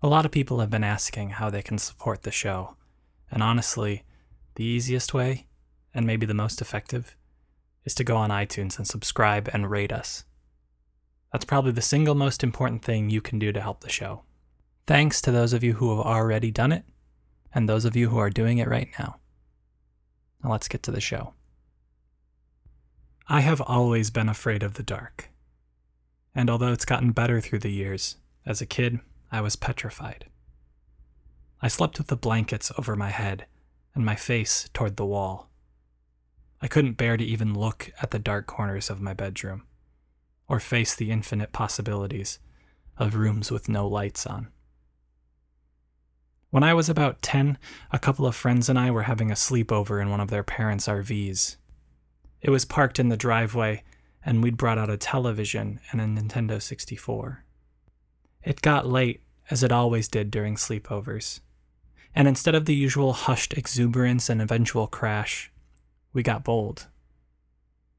A lot of people have been asking how they can support the show, and honestly, the easiest way, and maybe the most effective, is to go on iTunes and subscribe and rate us. That's probably the single most important thing you can do to help the show. Thanks to those of you who have already done it, and those of you who are doing it right now. Now let's get to the show. I have always been afraid of the dark. And although it's gotten better through the years, as a kid, I was petrified. I slept with the blankets over my head and my face toward the wall. I couldn't bear to even look at the dark corners of my bedroom or face the infinite possibilities of rooms with no lights on. When I was about 10, a couple of friends and I were having a sleepover in one of their parents' RVs. It was parked in the driveway, and we'd brought out a television and a Nintendo 64. It got late, as it always did during sleepovers, and instead of the usual hushed exuberance and eventual crash, we got bold.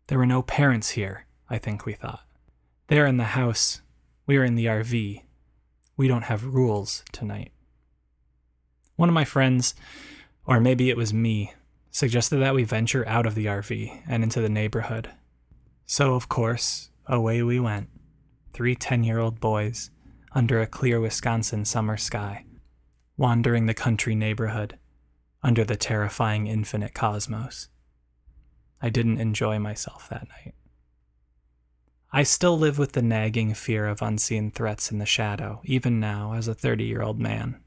There were no parents here, I think we thought. They're in the house, we are in the RV. We don't have rules tonight. One of my friends, or maybe it was me, suggested that we venture out of the RV and into the neighborhood. So, of course, away we went, three 10 year old boys, under a clear Wisconsin summer sky, wandering the country neighborhood, under the terrifying infinite cosmos. I didn't enjoy myself that night. I still live with the nagging fear of unseen threats in the shadow, even now as a 30 year old man.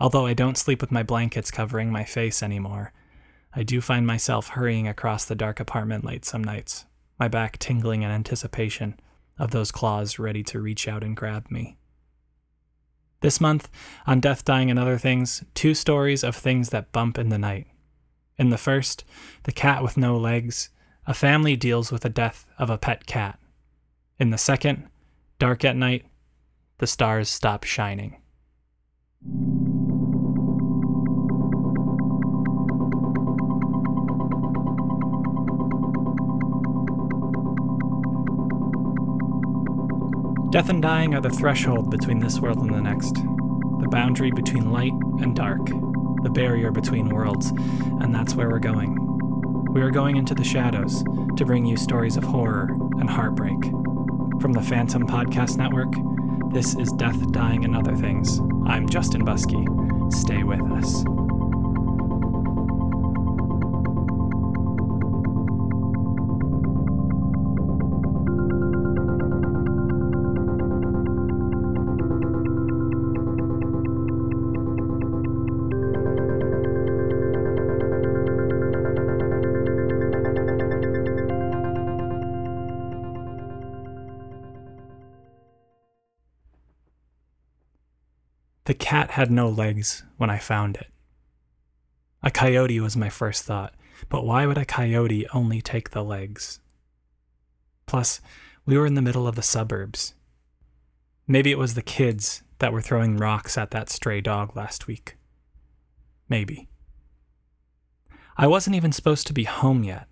Although I don't sleep with my blankets covering my face anymore, I do find myself hurrying across the dark apartment late some nights, my back tingling in anticipation of those claws ready to reach out and grab me. This month, on Death, Dying, and Other Things, two stories of things that bump in the night. In the first, The Cat with No Legs, a family deals with the death of a pet cat. In the second, Dark at Night, the stars stop shining. Death and dying are the threshold between this world and the next, the boundary between light and dark, the barrier between worlds, and that's where we're going. We are going into the shadows to bring you stories of horror and heartbreak. From the Phantom Podcast Network, this is Death, Dying, and Other Things. I'm Justin Buskey. Stay with us. The cat had no legs when I found it. A coyote was my first thought, but why would a coyote only take the legs? Plus, we were in the middle of the suburbs. Maybe it was the kids that were throwing rocks at that stray dog last week. Maybe. I wasn't even supposed to be home yet.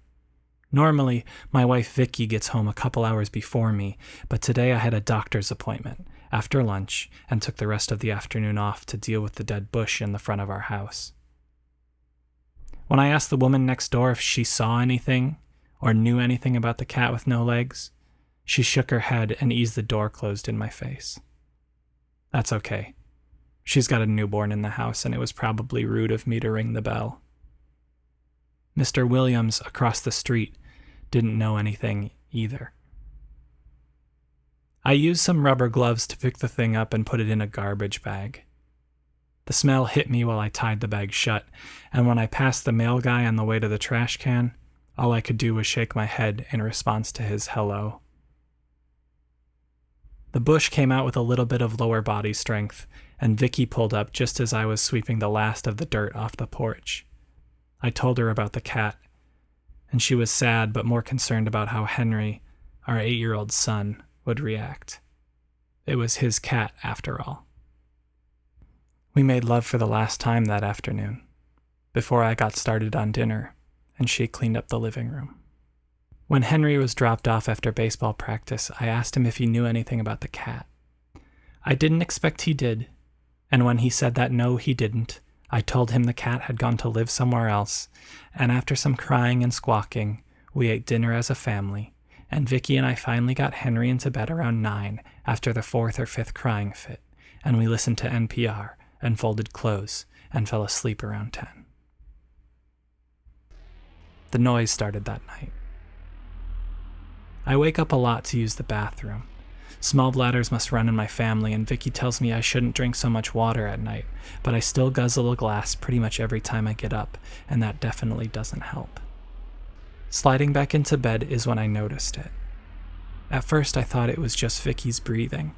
Normally, my wife Vicky gets home a couple hours before me, but today I had a doctor's appointment, after lunch and took the rest of the afternoon off to deal with the dead bush in the front of our house. When I asked the woman next door if she saw anything or knew anything about the cat with no legs, she shook her head and eased the door closed in my face. That's okay. She's got a newborn in the house, and it was probably rude of me to ring the bell. Mr. Williams across the street didn't know anything either. I used some rubber gloves to pick the thing up and put it in a garbage bag. The smell hit me while I tied the bag shut, and when I passed the mail guy on the way to the trash can, all I could do was shake my head in response to his hello. The bush came out with a little bit of lower body strength, and Vicky pulled up just as I was sweeping the last of the dirt off the porch. I told her about the cat, and she was sad but more concerned about how Henry, our eight year old son, would react. It was his cat, after all. We made love for the last time that afternoon, before I got started on dinner and she cleaned up the living room. When Henry was dropped off after baseball practice, I asked him if he knew anything about the cat. I didn't expect he did, And when he said that no, he didn't, I told him the cat had gone to live somewhere else, and after some crying and squawking, we ate dinner as a family, and Vicky and I finally got Henry into bed around 9 after the fourth or fifth crying fit, and we listened to NPR and folded clothes and fell asleep around 10. The noise started that night. I wake up a lot to use the bathroom. Small bladders must run in my family, and Vicky tells me I shouldn't drink so much water at night, but I still guzzle a glass pretty much every time I get up, and that definitely doesn't help. Sliding back into bed is when I noticed it. At first, I thought it was just Vicky's breathing,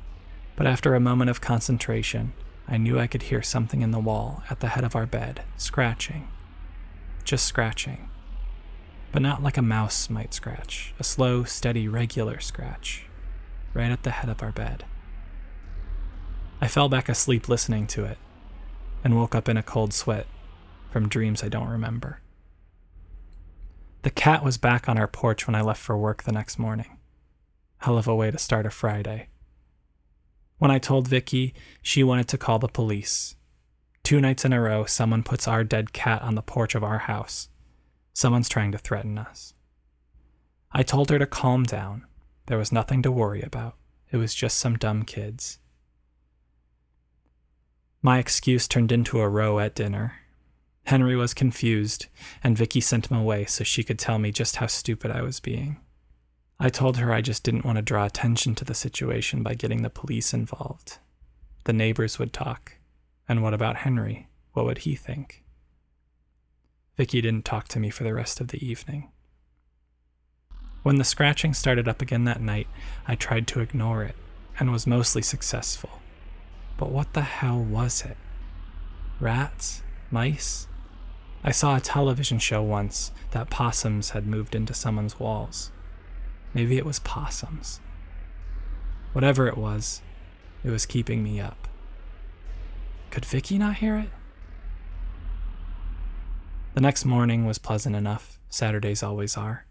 but after a moment of concentration, I knew I could hear something in the wall at the head of our bed, scratching. Just scratching. But not like a mouse might scratch, a slow, steady, regular scratch right at the head of our bed. I fell back asleep listening to it and woke up in a cold sweat from dreams I don't remember. The cat was back on our porch when I left for work the next morning. Hell of a way to start a Friday. When I told Vicky, she wanted to call the police. Two nights in a row, someone puts our dead cat on the porch of our house. Someone's trying to threaten us. I told her to calm down there was nothing to worry about. It was just some dumb kids. My excuse turned into a row at dinner. Henry was confused, and Vicky sent him away so she could tell me just how stupid I was being. I told her I just didn't want to draw attention to the situation by getting the police involved. The neighbors would talk. And what about Henry? What would he think? Vicky didn't talk to me for the rest of the evening. When the scratching started up again that night, I tried to ignore it and was mostly successful. But what the hell was it? Rats? Mice? I saw a television show once that possums had moved into someone's walls. Maybe it was possums. Whatever it was, it was keeping me up. Could Vicky not hear it? The next morning was pleasant enough. Saturdays always are.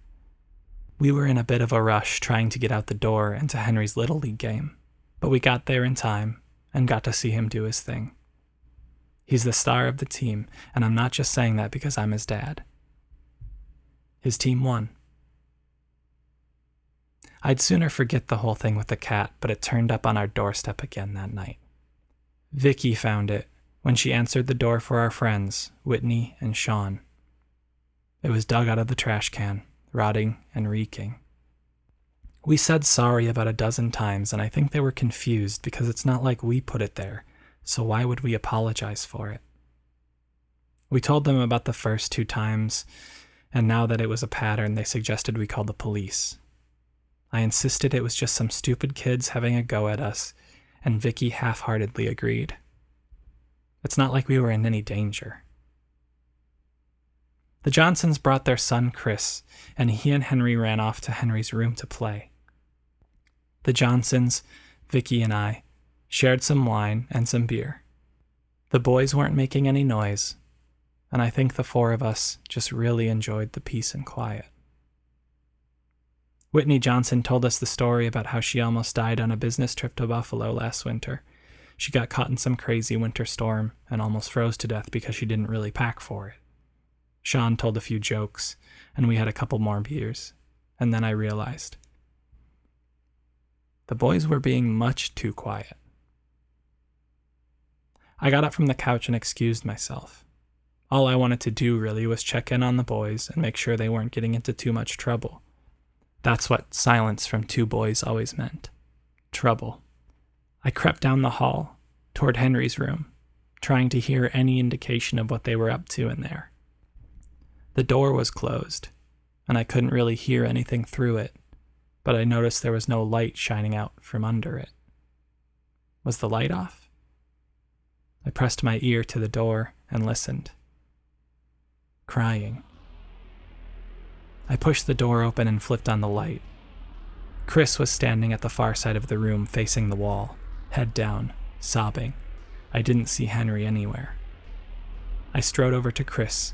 We were in a bit of a rush trying to get out the door and to Henry's Little League game, but we got there in time and got to see him do his thing. He's the star of the team, and I'm not just saying that because I'm his dad. His team won. I'd sooner forget the whole thing with the cat, but it turned up on our doorstep again that night. Vicky found it when she answered the door for our friends, Whitney and Sean. It was dug out of the trash can rotting and reeking. We said sorry about a dozen times, and I think they were confused because it's not like we put it there, so why would we apologize for it? We told them about the first two times, and now that it was a pattern, they suggested we call the police. I insisted it was just some stupid kids having a go at us, and Vicky half heartedly agreed. It's not like we were in any danger. The Johnsons brought their son Chris, and he and Henry ran off to Henry's room to play. The Johnsons, Vicky, and I shared some wine and some beer. The boys weren't making any noise, and I think the four of us just really enjoyed the peace and quiet. Whitney Johnson told us the story about how she almost died on a business trip to Buffalo last winter. She got caught in some crazy winter storm and almost froze to death because she didn't really pack for it. Sean told a few jokes, and we had a couple more beers. And then I realized the boys were being much too quiet. I got up from the couch and excused myself. All I wanted to do really was check in on the boys and make sure they weren't getting into too much trouble. That's what silence from two boys always meant trouble. I crept down the hall toward Henry's room, trying to hear any indication of what they were up to in there. The door was closed, and I couldn't really hear anything through it, but I noticed there was no light shining out from under it. Was the light off? I pressed my ear to the door and listened. Crying. I pushed the door open and flipped on the light. Chris was standing at the far side of the room facing the wall, head down, sobbing. I didn't see Henry anywhere. I strode over to Chris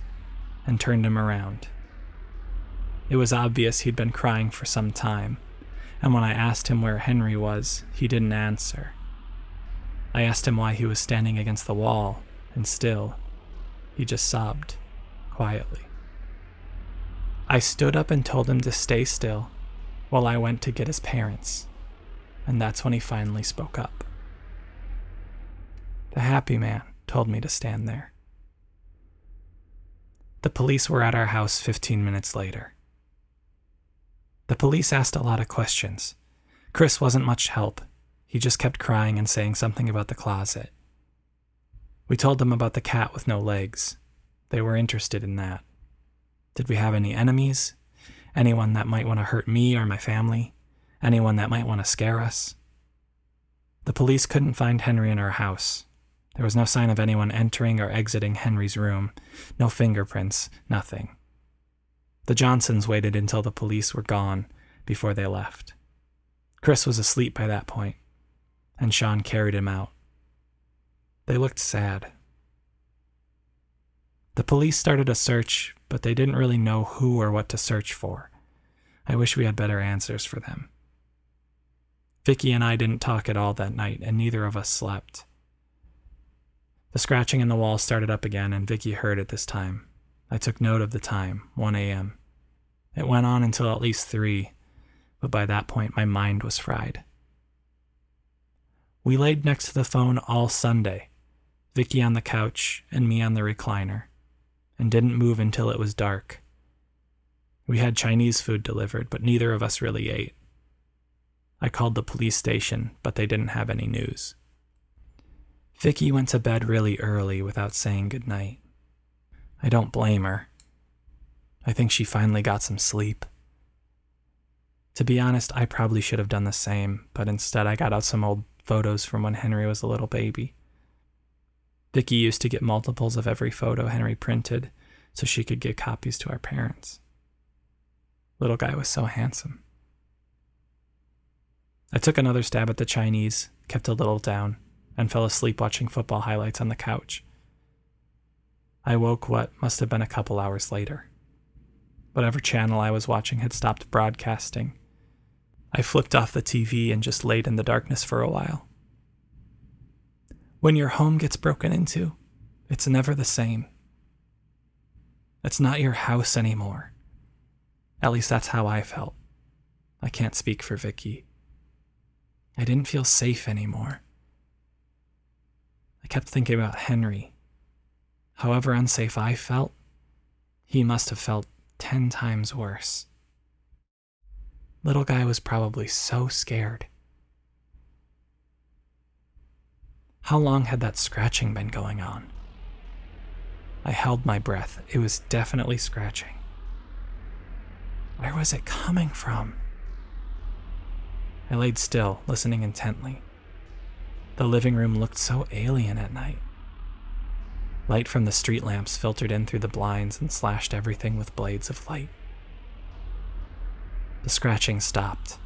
and turned him around. It was obvious he'd been crying for some time, and when I asked him where Henry was, he didn't answer. I asked him why he was standing against the wall, and still, he just sobbed, quietly. I stood up and told him to stay still while I went to get his parents, and that's when he finally spoke up. The happy man told me to stand there. The police were at our house 15 minutes later. The police asked a lot of questions. Chris wasn't much help. He just kept crying and saying something about the closet. We told them about the cat with no legs. They were interested in that. Did we have any enemies? Anyone that might want to hurt me or my family? Anyone that might want to scare us? The police couldn't find Henry in our house, there was no sign of anyone entering or exiting Henry's room, no fingerprints, nothing. The Johnsons waited until the police were gone before they left. Chris was asleep by that point, and Sean carried him out. They looked sad. The police started a search, but they didn't really know who or what to search for. I wish we had better answers for them. Vicky and I didn't talk at all that night, and neither of us slept. The scratching in the wall started up again, and Vicky heard it this time. I took note of the time, 1 a.m. It went on until at least 3, but by that point my mind was fried. We laid next to the phone all Sunday, Vicky on the couch and me on the recliner, and didn't move until it was dark. We had Chinese food delivered, but neither of us really ate. I called the police station, but they didn't have any news. Vicky went to bed really early without saying goodnight. I don't blame her. I think she finally got some sleep. To be honest, I probably should have done the same, but instead I got out some old photos from when Henry was a little baby. Vicky used to get multiples of every photo Henry printed so she could get copies to our parents. Little guy was so handsome. I took another stab at the Chinese, kept a little down, and fell asleep watching football highlights on the couch. I woke what must have been a couple hours later. Whatever channel I was watching had stopped broadcasting. I flipped off the TV and just laid in the darkness for a while. When your home gets broken into, it's never the same. It's not your house anymore. At least that's how I felt. I can't speak for Vicky. I didn't feel safe anymore. I kept thinking about Henry. However unsafe I felt, he must have felt ten times worse. Little guy was probably so scared. How long had that scratching been going on? I held my breath. It was definitely scratching. Where was it coming from? I laid still, listening intently. The living room looked so alien at night. Light from the street lamps filtered in through the blinds and slashed everything with blades of light. The scratching stopped.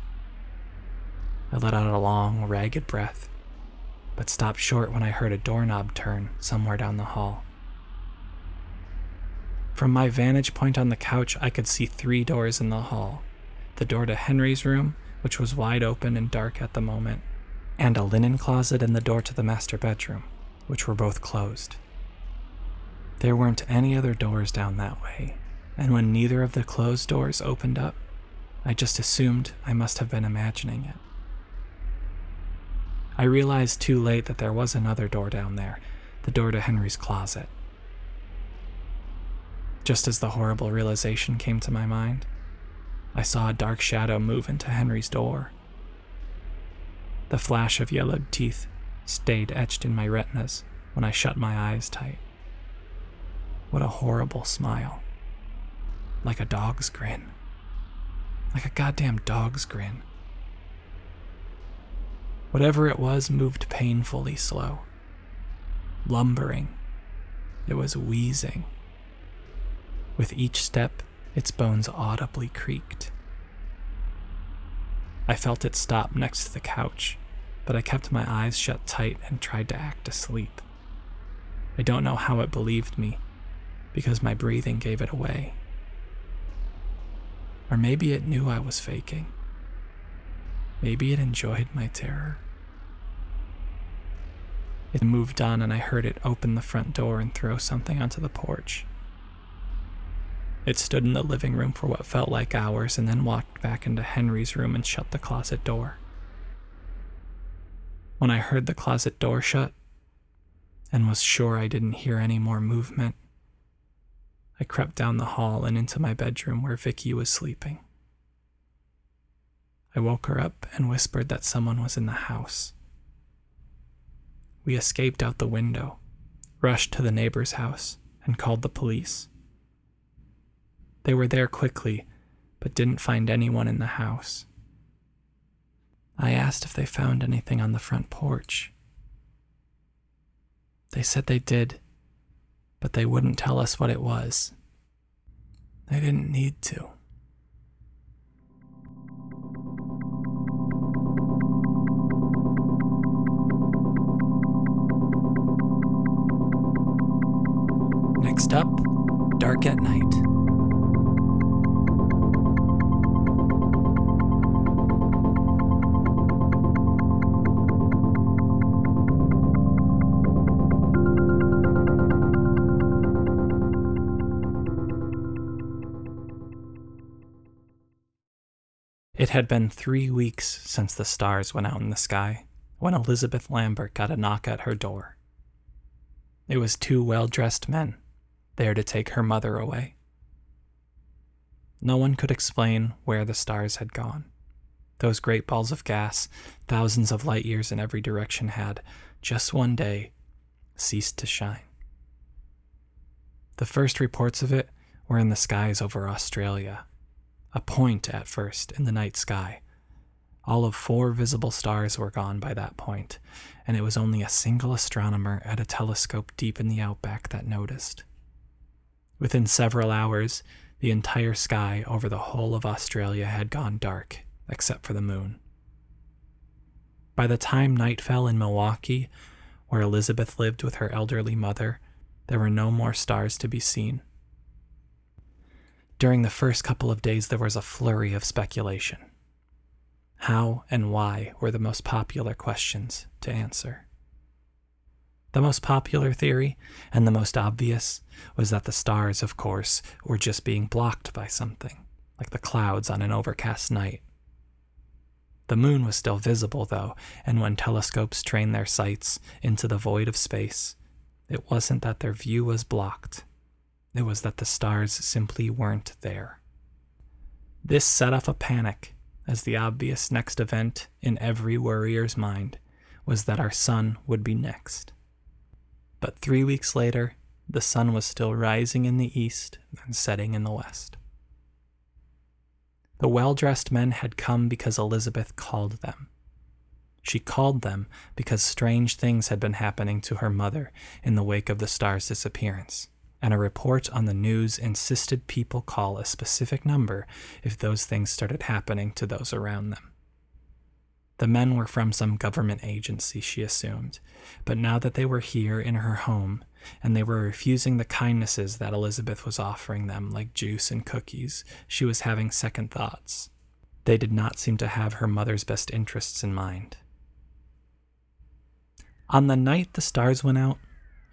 I let out a long, ragged breath, but stopped short when I heard a doorknob turn somewhere down the hall. From my vantage point on the couch, I could see three doors in the hall the door to Henry's room, which was wide open and dark at the moment, and a linen closet and the door to the master bedroom, which were both closed. There weren't any other doors down that way, and when neither of the closed doors opened up, I just assumed I must have been imagining it. I realized too late that there was another door down there, the door to Henry's closet. Just as the horrible realization came to my mind, I saw a dark shadow move into Henry's door. The flash of yellowed teeth stayed etched in my retinas when I shut my eyes tight. What a horrible smile. Like a dog's grin. Like a goddamn dog's grin. Whatever it was moved painfully slow. Lumbering. It was wheezing. With each step, its bones audibly creaked. I felt it stop next to the couch but I kept my eyes shut tight and tried to act asleep. I don't know how it believed me, because my breathing gave it away. Or maybe it knew I was faking. Maybe it enjoyed my terror. It moved on, and I heard it open the front door and throw something onto the porch. It stood in the living room for what felt like hours and then walked back into Henry's room and shut the closet door. When I heard the closet door shut and was sure I didn't hear any more movement, I crept down the hall and into my bedroom where Vicky was sleeping. I woke her up and whispered that someone was in the house. We escaped out the window, rushed to the neighbor's house, and called the police. They were there quickly, but didn't find anyone in the house. I asked if they found anything on the front porch. They said they did, but they wouldn't tell us what it was. They didn't need to. Next up, Dark at Night. It had been three weeks since the stars went out in the sky when Elizabeth Lambert got a knock at her door. It was two well dressed men there to take her mother away. No one could explain where the stars had gone. Those great balls of gas, thousands of light years in every direction, had, just one day, ceased to shine. The first reports of it were in the skies over Australia, a point at first in the night sky. All of four visible stars were gone by that point, and it was only a single astronomer at a telescope deep in the outback that noticed. Within several hours, the entire sky over the whole of Australia had gone dark, except for the moon. By the time night fell in Milwaukee, where Elizabeth lived with her elderly mother, there were no more stars to be seen. During the first couple of days, there was a flurry of speculation. How and why were the most popular questions to answer. The most popular theory, and the most obvious, was that the stars, of course, were just being blocked by something, like the clouds on an overcast night. The moon was still visible, though, and when telescopes trained their sights into the void of space, it wasn't that their view was blocked, it was that the stars simply weren't there. This set off a panic, as the obvious next event in every worrier's mind was that our sun would be next. But three weeks later, the sun was still rising in the east and setting in the west. The well dressed men had come because Elizabeth called them. She called them because strange things had been happening to her mother in the wake of the star's disappearance, and a report on the news insisted people call a specific number if those things started happening to those around them. The men were from some government agency, she assumed, but now that they were here in her home, and they were refusing the kindnesses that Elizabeth was offering them, like juice and cookies, she was having second thoughts. They did not seem to have her mother's best interests in mind. On the night the stars went out,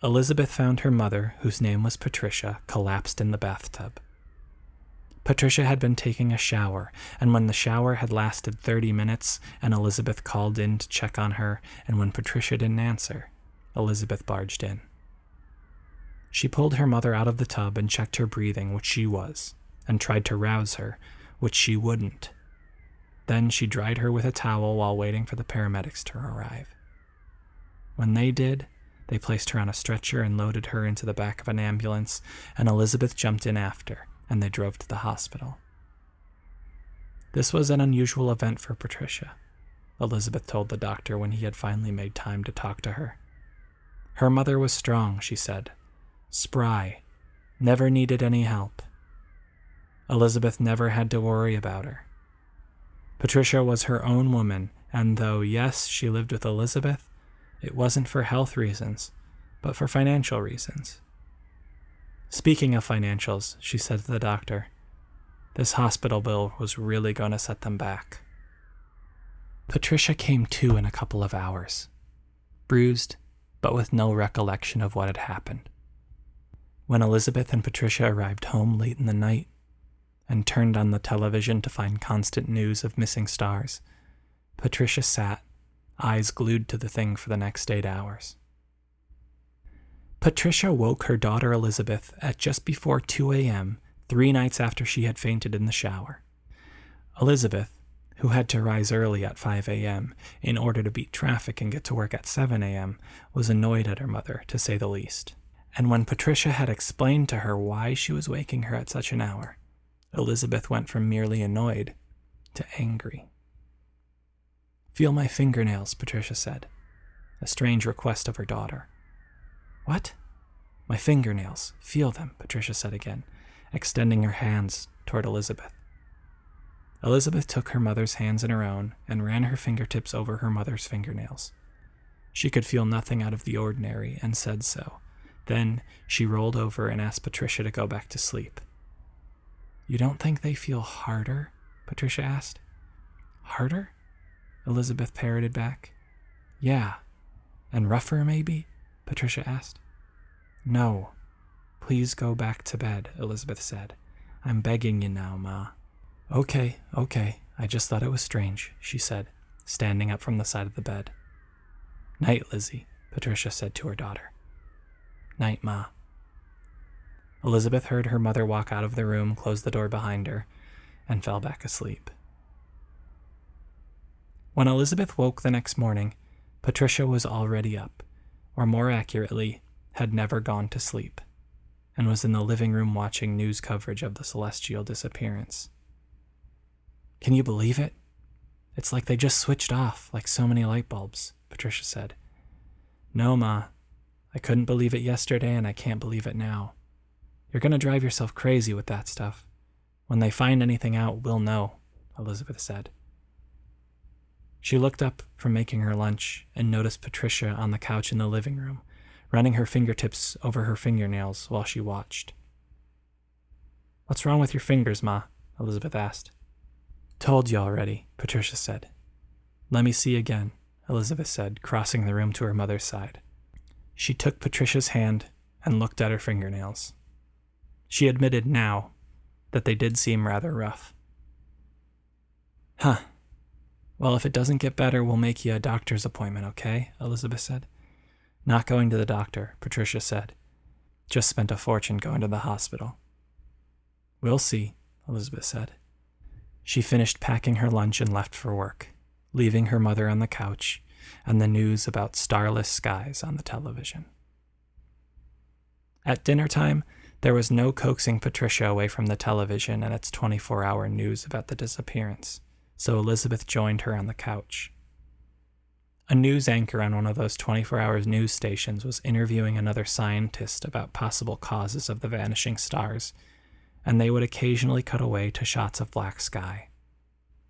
Elizabeth found her mother, whose name was Patricia, collapsed in the bathtub. Patricia had been taking a shower, and when the shower had lasted 30 minutes and Elizabeth called in to check on her, and when Patricia didn't answer, Elizabeth barged in. She pulled her mother out of the tub and checked her breathing, which she was, and tried to rouse her, which she wouldn't. Then she dried her with a towel while waiting for the paramedics to arrive. When they did, they placed her on a stretcher and loaded her into the back of an ambulance, and Elizabeth jumped in after and they drove to the hospital. This was an unusual event for Patricia, Elizabeth told the doctor when he had finally made time to talk to her. Her mother was strong, she said, spry, never needed any help. Elizabeth never had to worry about her. Patricia was her own woman, and though, yes, she lived with Elizabeth, it wasn't for health reasons, but for financial reasons. Speaking of financials, she said to the doctor, this hospital bill was really going to set them back. Patricia came to in a couple of hours, bruised but with no recollection of what had happened. When Elizabeth and Patricia arrived home late in the night and turned on the television to find constant news of missing stars, Patricia sat, eyes glued to the thing for the next eight hours. Patricia woke her daughter Elizabeth at just before 2 a.m., three nights after she had fainted in the shower. Elizabeth, who had to rise early at 5 a.m. in order to beat traffic and get to work at 7 a.m., was annoyed at her mother, to say the least. And when Patricia had explained to her why she was waking her at such an hour, Elizabeth went from merely annoyed to angry. Feel my fingernails, Patricia said, a strange request of her daughter. What? My fingernails. Feel them, Patricia said again, extending her hands toward Elizabeth. Elizabeth took her mother's hands in her own and ran her fingertips over her mother's fingernails. She could feel nothing out of the ordinary and said so. Then she rolled over and asked Patricia to go back to sleep. You don't think they feel harder? Patricia asked. Harder? Elizabeth parroted back. Yeah. And rougher, maybe? Patricia asked. No. Please go back to bed, Elizabeth said. I'm begging you now, Ma. Okay, okay. I just thought it was strange, she said, standing up from the side of the bed. Night, Lizzie, Patricia said to her daughter. Night, Ma. Elizabeth heard her mother walk out of the room, close the door behind her, and fell back asleep. When Elizabeth woke the next morning, Patricia was already up, or more accurately, had never gone to sleep, and was in the living room watching news coverage of the celestial disappearance. Can you believe it? It's like they just switched off, like so many light bulbs, Patricia said. No, Ma. I couldn't believe it yesterday, and I can't believe it now. You're going to drive yourself crazy with that stuff. When they find anything out, we'll know, Elizabeth said. She looked up from making her lunch and noticed Patricia on the couch in the living room, running her fingertips over her fingernails while she watched. What's wrong with your fingers, Ma? Elizabeth asked. Told you already, Patricia said. Let me see again, Elizabeth said, crossing the room to her mother's side. She took Patricia's hand and looked at her fingernails. She admitted now that they did seem rather rough. Huh. Well, if it doesn't get better, we'll make you a doctor's appointment, okay? Elizabeth said. Not going to the doctor, Patricia said. Just spent a fortune going to the hospital. We'll see, Elizabeth said. She finished packing her lunch and left for work, leaving her mother on the couch and the news about starless skies on the television. At dinner time, there was no coaxing Patricia away from the television and its 24 hour news about the disappearance, so Elizabeth joined her on the couch. A news anchor on one of those 24 hour news stations was interviewing another scientist about possible causes of the vanishing stars and they would occasionally cut away to shots of black sky,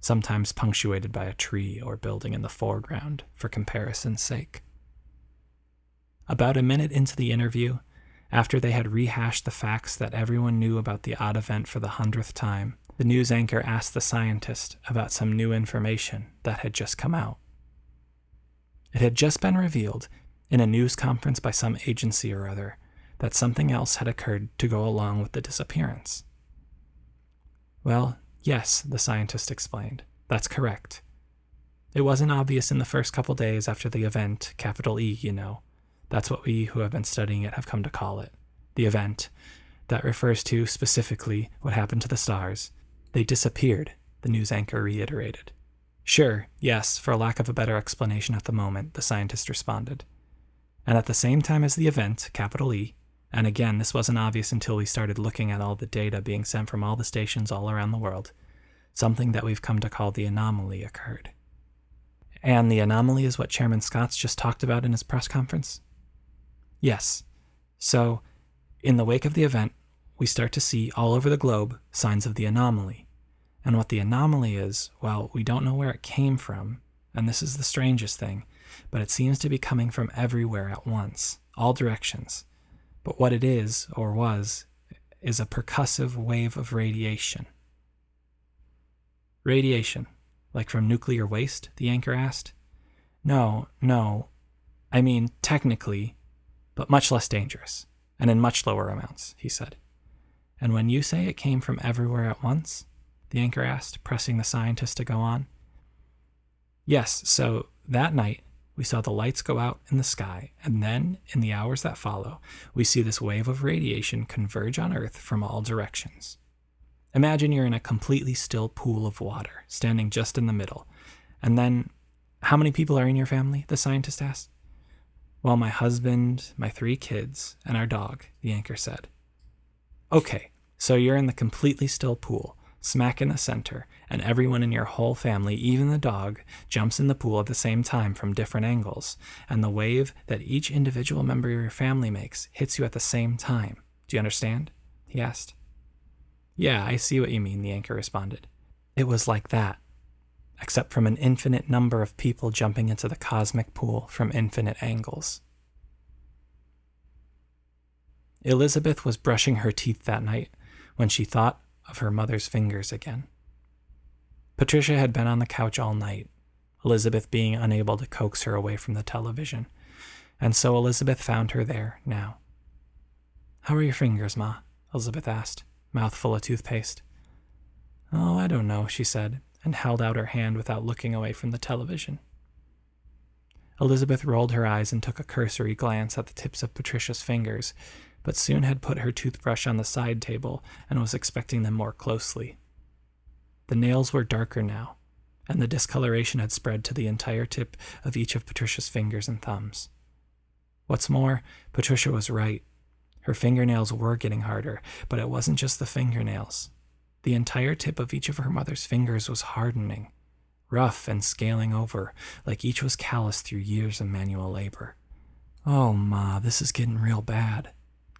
sometimes punctuated by a tree or building in the foreground for comparison's sake. About a minute into the interview, after they had rehashed the facts that everyone knew about the odd event for the hundredth time, the news anchor asked the scientist about some new information that had just come out. It had just been revealed in a news conference by some agency or other that something else had occurred to go along with the disappearance. Well, yes, the scientist explained. That's correct. It wasn't obvious in the first couple days after the event, capital E, you know. That's what we who have been studying it have come to call it. The event. That refers to, specifically, what happened to the stars. They disappeared, the news anchor reiterated. Sure, yes, for lack of a better explanation at the moment, the scientist responded. And at the same time as the event, capital E, and again, this wasn't obvious until we started looking at all the data being sent from all the stations all around the world. Something that we've come to call the anomaly occurred. And the anomaly is what Chairman Scotts just talked about in his press conference? Yes. So, in the wake of the event, we start to see all over the globe signs of the anomaly. And what the anomaly is, well, we don't know where it came from, and this is the strangest thing, but it seems to be coming from everywhere at once, all directions. But what it is, or was, is a percussive wave of radiation. Radiation, like from nuclear waste? the anchor asked. No, no. I mean, technically, but much less dangerous, and in much lower amounts, he said. And when you say it came from everywhere at once? The anchor asked, pressing the scientist to go on. Yes, so that night, we saw the lights go out in the sky, and then, in the hours that follow, we see this wave of radiation converge on Earth from all directions. Imagine you're in a completely still pool of water, standing just in the middle. And then, how many people are in your family? The scientist asked. Well, my husband, my three kids, and our dog, the anchor said. Okay, so you're in the completely still pool, smack in the center, and everyone in your whole family, even the dog, jumps in the pool at the same time from different angles, and the wave that each individual member of your family makes hits you at the same time. Do you understand? he asked. Yeah, I see what you mean, the anchor responded. It was like that, except from an infinite number of people jumping into the cosmic pool from infinite angles. Elizabeth was brushing her teeth that night when she thought of her mother's fingers again. Patricia had been on the couch all night, Elizabeth being unable to coax her away from the television, and so Elizabeth found her there now. How are your fingers, Ma? Elizabeth asked mouth full of toothpaste. Oh, I don't know, she said, and held out her hand without looking away from the television. Elizabeth rolled her eyes and took a cursory glance at the tips of Patricia's fingers, but soon had put her toothbrush on the side table and was expecting them more closely. The nails were darker now, and the discoloration had spread to the entire tip of each of Patricia's fingers and thumbs. What's more, Patricia was right. Her fingernails were getting harder, but it wasn't just the fingernails. The entire tip of each of her mother's fingers was hardening, rough and scaling over, like each was calloused through years of manual labor. Oh, Ma, this is getting real bad.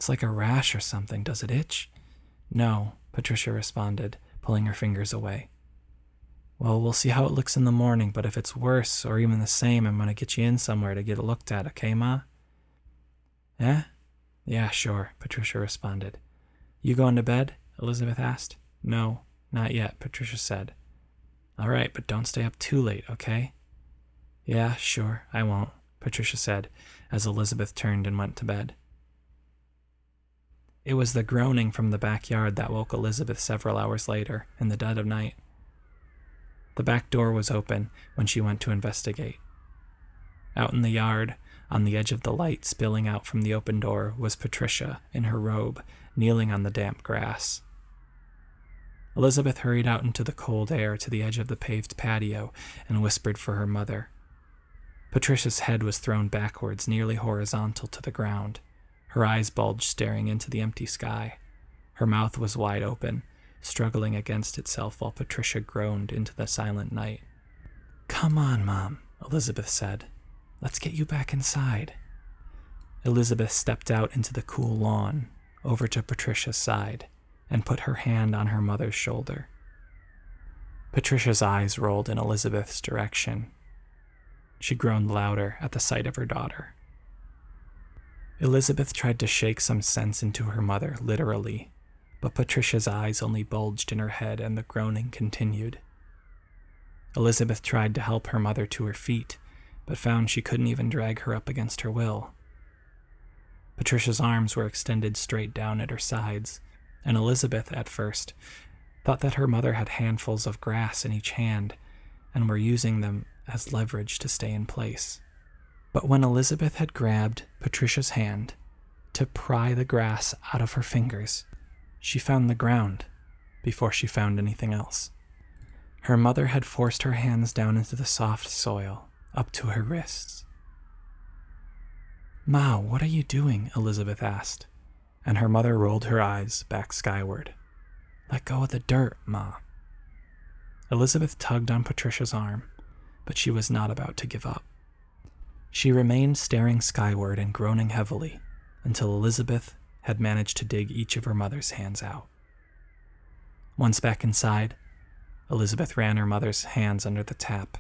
It's like a rash or something. Does it itch? No, Patricia responded, pulling her fingers away. Well, we'll see how it looks in the morning, but if it's worse or even the same, I'm going to get you in somewhere to get it looked at, okay, Ma? Eh? Yeah, sure, Patricia responded. You going to bed? Elizabeth asked. No, not yet, Patricia said. All right, but don't stay up too late, okay? Yeah, sure, I won't, Patricia said, as Elizabeth turned and went to bed. It was the groaning from the backyard that woke Elizabeth several hours later, in the dead of night. The back door was open when she went to investigate. Out in the yard, on the edge of the light spilling out from the open door was Patricia, in her robe, kneeling on the damp grass. Elizabeth hurried out into the cold air to the edge of the paved patio and whispered for her mother. Patricia's head was thrown backwards, nearly horizontal to the ground. Her eyes bulged, staring into the empty sky. Her mouth was wide open, struggling against itself while Patricia groaned into the silent night. Come on, Mom, Elizabeth said, Let's get you back inside. Elizabeth stepped out into the cool lawn, over to Patricia's side, and put her hand on her mother's shoulder. Patricia's eyes rolled in Elizabeth's direction. She groaned louder at the sight of her daughter. Elizabeth tried to shake some sense into her mother, literally, but Patricia's eyes only bulged in her head and the groaning continued. Elizabeth tried to help her mother to her feet, but found she couldn't even drag her up against her will. Patricia's arms were extended straight down at her sides, and Elizabeth, at first, thought that her mother had handfuls of grass in each hand and were using them as leverage to stay in place. But when Elizabeth had grabbed Patricia's hand to pry the grass out of her fingers, she found the ground before she found anything else. Her mother had forced her hands down into the soft soil up to her wrists. Ma, what are you doing? Elizabeth asked, and her mother rolled her eyes back skyward. Let go of the dirt, Ma. Elizabeth tugged on Patricia's arm, but she was not about to give up. She remained staring skyward and groaning heavily until Elizabeth had managed to dig each of her mother's hands out. Once back inside, Elizabeth ran her mother's hands under the tap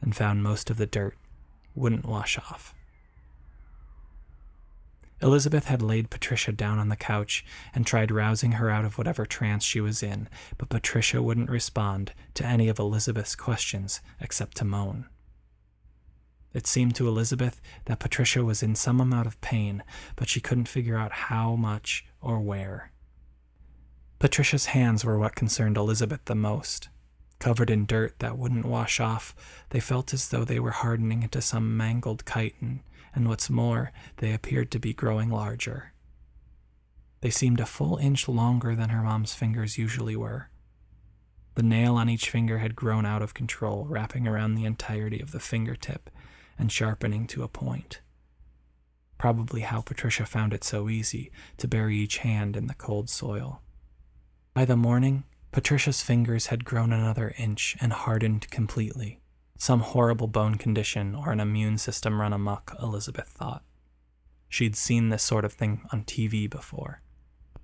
and found most of the dirt wouldn't wash off. Elizabeth had laid Patricia down on the couch and tried rousing her out of whatever trance she was in, but Patricia wouldn't respond to any of Elizabeth's questions except to moan. It seemed to Elizabeth that Patricia was in some amount of pain, but she couldn't figure out how much or where. Patricia's hands were what concerned Elizabeth the most. Covered in dirt that wouldn't wash off, they felt as though they were hardening into some mangled chitin, and what's more, they appeared to be growing larger. They seemed a full inch longer than her mom's fingers usually were. The nail on each finger had grown out of control, wrapping around the entirety of the fingertip and sharpening to a point. Probably how Patricia found it so easy to bury each hand in the cold soil. By the morning, Patricia's fingers had grown another inch and hardened completely. Some horrible bone condition or an immune system run amuck, Elizabeth thought. She'd seen this sort of thing on TV before.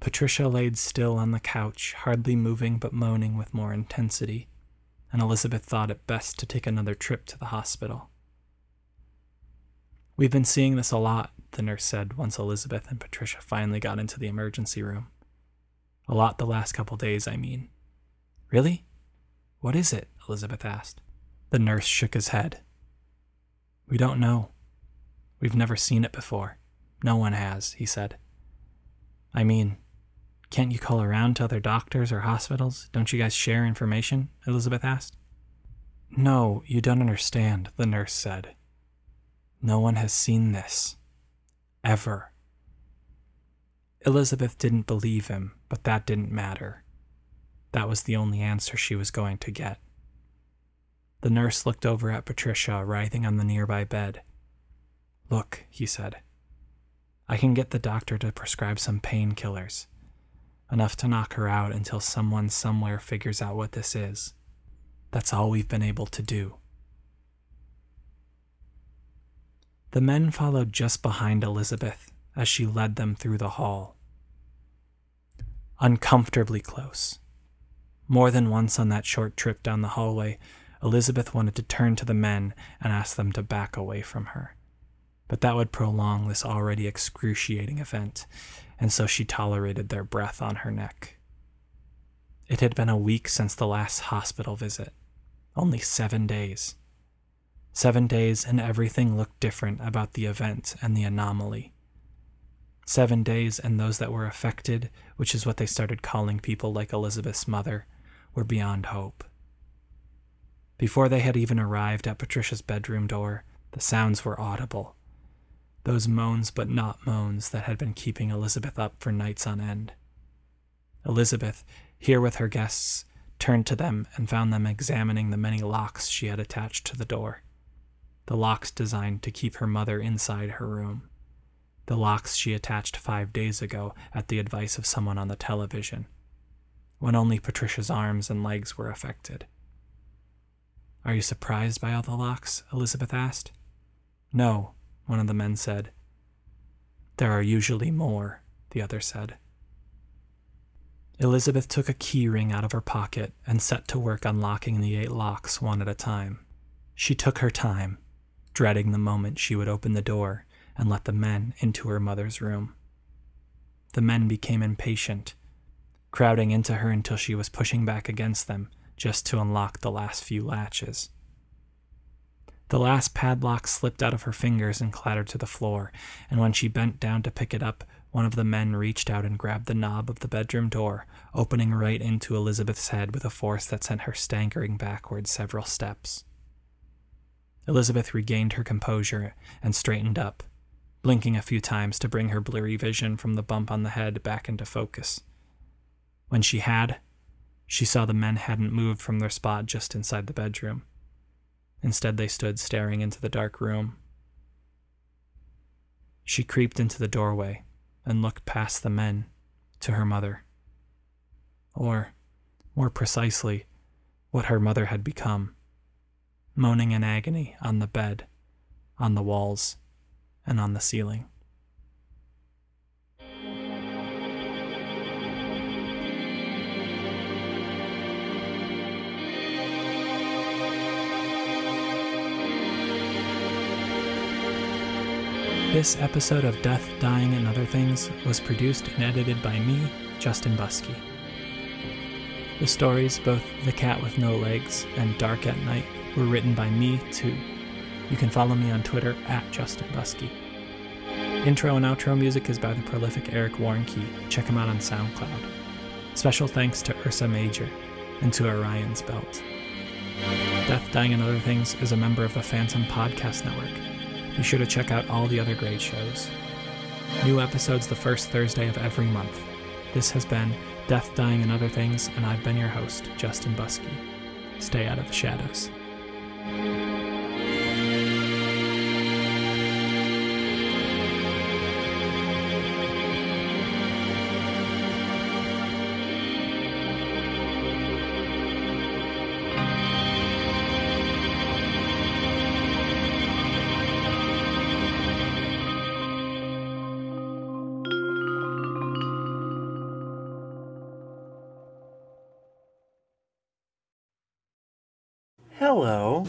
Patricia laid still on the couch, hardly moving but moaning with more intensity, and Elizabeth thought it best to take another trip to the hospital. We've been seeing this a lot, the nurse said once Elizabeth and Patricia finally got into the emergency room. A lot the last couple days, I mean. Really? What is it? Elizabeth asked. The nurse shook his head. We don't know. We've never seen it before. No one has, he said. I mean, can't you call around to other doctors or hospitals? Don't you guys share information? Elizabeth asked. No, you don't understand, the nurse said. No one has seen this. Ever. Elizabeth didn't believe him, but that didn't matter. That was the only answer she was going to get. The nurse looked over at Patricia, writhing on the nearby bed. Look, he said. I can get the doctor to prescribe some painkillers enough to knock her out until someone somewhere figures out what this is. That's all we've been able to do. The men followed just behind Elizabeth as she led them through the hall. Uncomfortably close. More than once on that short trip down the hallway, Elizabeth wanted to turn to the men and ask them to back away from her. But that would prolong this already excruciating event, and so she tolerated their breath on her neck. It had been a week since the last hospital visit. Only seven days. Seven days, and everything looked different about the event and the anomaly. Seven days, and those that were affected, which is what they started calling people like Elizabeth's mother, were beyond hope. Before they had even arrived at Patricia's bedroom door, the sounds were audible those moans but not moans that had been keeping Elizabeth up for nights on end. Elizabeth, here with her guests, turned to them and found them examining the many locks she had attached to the door. The locks designed to keep her mother inside her room. The locks she attached five days ago at the advice of someone on the television, when only Patricia's arms and legs were affected. Are you surprised by all the locks? Elizabeth asked. No, one of the men said. There are usually more, the other said. Elizabeth took a key ring out of her pocket and set to work unlocking the eight locks one at a time. She took her time, dreading the moment she would open the door and let the men into her mother's room. The men became impatient, crowding into her until she was pushing back against them just to unlock the last few latches. The last padlock slipped out of her fingers and clattered to the floor, and when she bent down to pick it up, one of the men reached out and grabbed the knob of the bedroom door, opening right into Elizabeth's head with a force that sent her staggering backward several steps. Elizabeth regained her composure and straightened up, blinking a few times to bring her blurry vision from the bump on the head back into focus. When she had, she saw the men hadn't moved from their spot just inside the bedroom. Instead, they stood staring into the dark room. She creeped into the doorway and looked past the men to her mother. Or, more precisely, what her mother had become moaning in agony on the bed, on the walls, and on the ceiling. This episode of Death, Dying, and Other Things was produced and edited by me, Justin Buskey. The stories, both The Cat with No Legs and Dark at Night, were written by me, too. You can follow me on Twitter at Justin Buskey. Intro and outro music is by the prolific Eric Warnke. Check him out on SoundCloud. Special thanks to Ursa Major and to Orion's Belt. Death, Dying, and Other Things is a member of the Phantom Podcast Network. Be sure to check out all the other great shows. New episodes the first Thursday of every month. This has been Death, Dying, and Other Things, and I've been your host, Justin Buskey. Stay out of the shadows. Hello,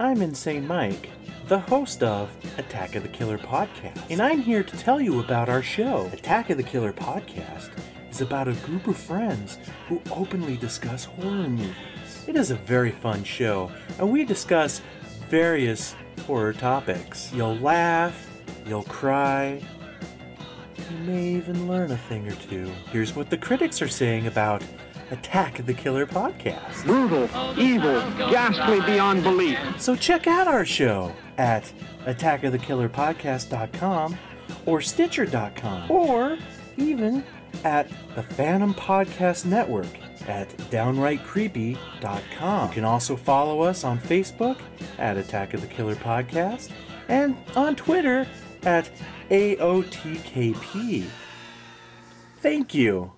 I'm Insane Mike, the host of Attack of the Killer Podcast, and I'm here to tell you about our show. Attack of the Killer Podcast is about a group of friends who openly discuss horror movies. It is a very fun show, and we discuss various horror topics. You'll laugh, you'll cry, you may even learn a thing or two. Here's what the critics are saying about Attack of the Killer Podcast. brutal, evil, ghastly beyond belief. So check out our show at attackofthekillerpodcast.com or stitcher.com or even at the Phantom Podcast Network at downrightcreepy.com. You can also follow us on Facebook at Attack of the Killer Podcast and on Twitter at AOTKP. Thank you.